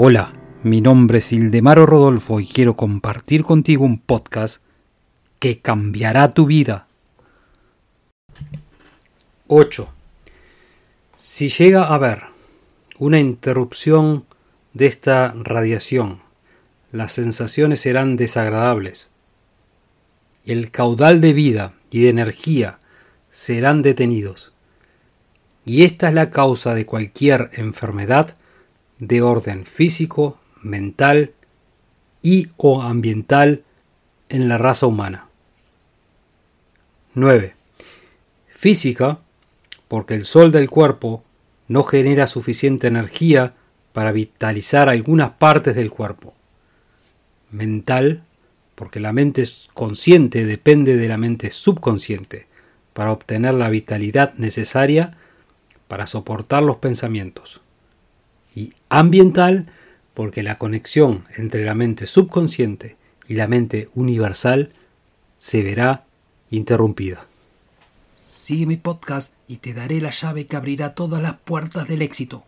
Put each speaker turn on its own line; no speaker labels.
Hola, mi nombre es Ildemaro Rodolfo y quiero compartir contigo un podcast que cambiará tu vida. 8. Si llega a haber una interrupción de esta radiación, las sensaciones serán desagradables. El caudal de vida y de energía serán detenidos. Y esta es la causa de cualquier enfermedad de orden físico, mental y o ambiental en la raza humana. 9. Física, porque el sol del cuerpo no genera suficiente energía para vitalizar algunas partes del cuerpo. Mental, porque la mente consciente depende de la mente subconsciente para obtener la vitalidad necesaria para soportar los pensamientos y ambiental porque la conexión entre la mente subconsciente y la mente universal se verá interrumpida.
Sigue mi podcast y te daré la llave que abrirá todas las puertas del éxito.